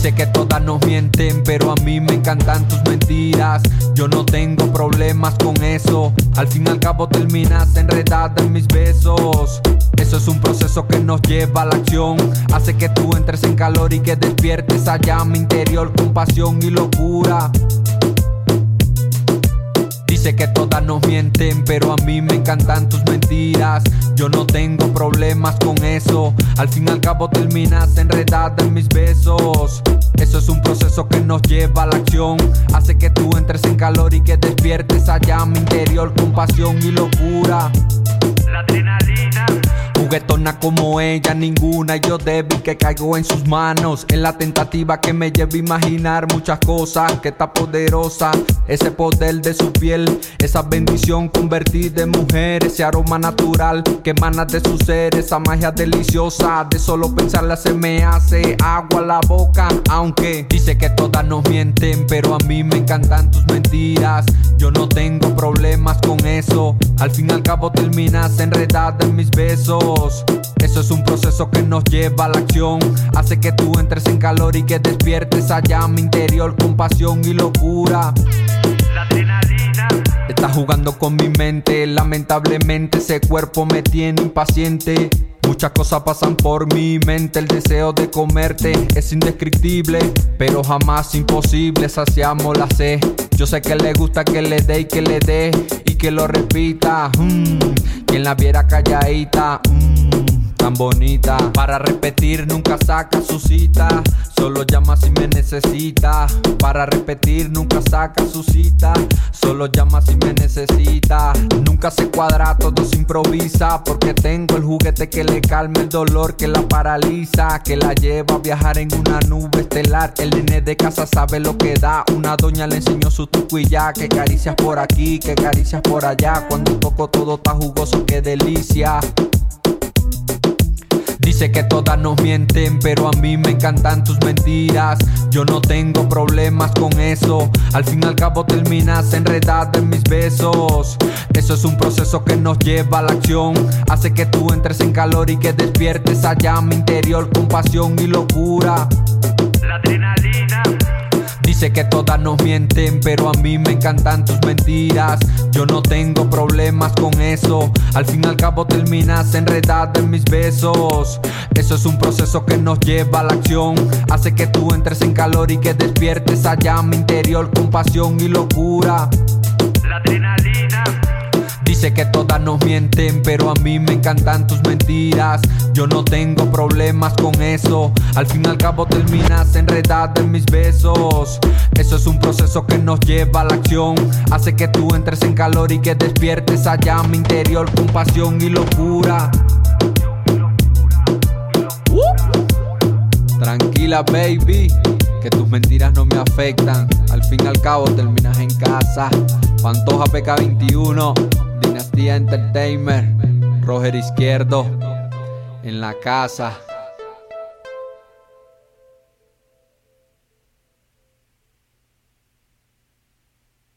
que todas nos mienten, pero a mí me encantan tus mentiras. Yo no tengo problemas con eso. Al fin y al cabo terminas enredada en mis besos. Eso es un proceso que nos lleva a la acción. Hace que tú entres en calor y que despiertes allá mi interior con pasión y locura. Dice que todas nos mienten, pero a mí me encantan tus mentiras. Yo no tengo problemas con eso. Al fin y al cabo terminas enredada en mis besos. Eso es un proceso que nos lleva a la acción. Hace que tú entres en calor y que despiertes allá mi interior con pasión y locura. La. Juguetona como ella, ninguna yo débil que caigo en sus manos. En la tentativa que me lleva a imaginar muchas cosas, que está poderosa. Ese poder de su piel, esa bendición convertida en mujer, ese aroma natural que emana de su ser, esa magia deliciosa. De solo pensarla se me hace agua la boca. Aunque dice que todas nos mienten, pero a mí me encantan tus mentiras. Yo no tengo problemas con eso. Al fin y al cabo terminas enredada en mis besos. Eso es un proceso que nos lleva a la acción. Hace que tú entres en calor y que despiertes allá mi interior con pasión y locura. La adrenalina. Estás jugando con mi mente, lamentablemente ese cuerpo me tiene impaciente. Muchas cosas pasan por mi mente, el deseo de comerte es indescriptible, pero jamás imposible, saciamos la sed. Yo sé que le gusta que le dé y que le dé que lo repita. Mm, quien la viera calladita, mm, bonita. Para repetir nunca saca su cita, solo llama si me necesita. Para repetir nunca saca su cita, solo llama si me necesita. Nunca se cuadra, todo se improvisa, porque tengo el juguete que le calma el dolor, que la paraliza, que la lleva a viajar en una nube estelar. El nene de casa sabe lo que da, una doña le enseñó su truco y ya, que caricias por aquí, que caricias por allá. Cuando toco todo está jugoso, qué delicia. Dice que todas nos mienten, pero a mí me encantan tus mentiras. Yo no tengo problemas con eso. Al fin y al cabo terminas enredada en mis besos. Eso es un proceso que nos lleva a la acción. Hace que tú entres en calor y que despiertes allá mi interior con pasión y locura. La adrenalina. Dice que todas nos mienten, pero a mí me encantan tus mentiras. Yo no tengo problemas con eso. Al fin y al cabo terminas enredada en mis besos. Eso es un proceso que nos lleva a la acción. Hace que tú entres en calor y que despiertes allá mi interior con pasión y locura. La adrenalina. Dice que todas nos mienten, pero a mí me encantan tus mentiras. Yo no tengo problemas con eso. Al fin y al cabo terminas enredada en mis besos. Eso es un proceso que nos lleva a la acción. Hace que tú entres en calor y que despiertes allá mi interior con pasión y locura. Tranquila, baby, que tus mentiras no me afectan. Al fin y al cabo terminas en casa. Pantoja PK21, Dinastía Entertainment, Roger Izquierdo, en la casa.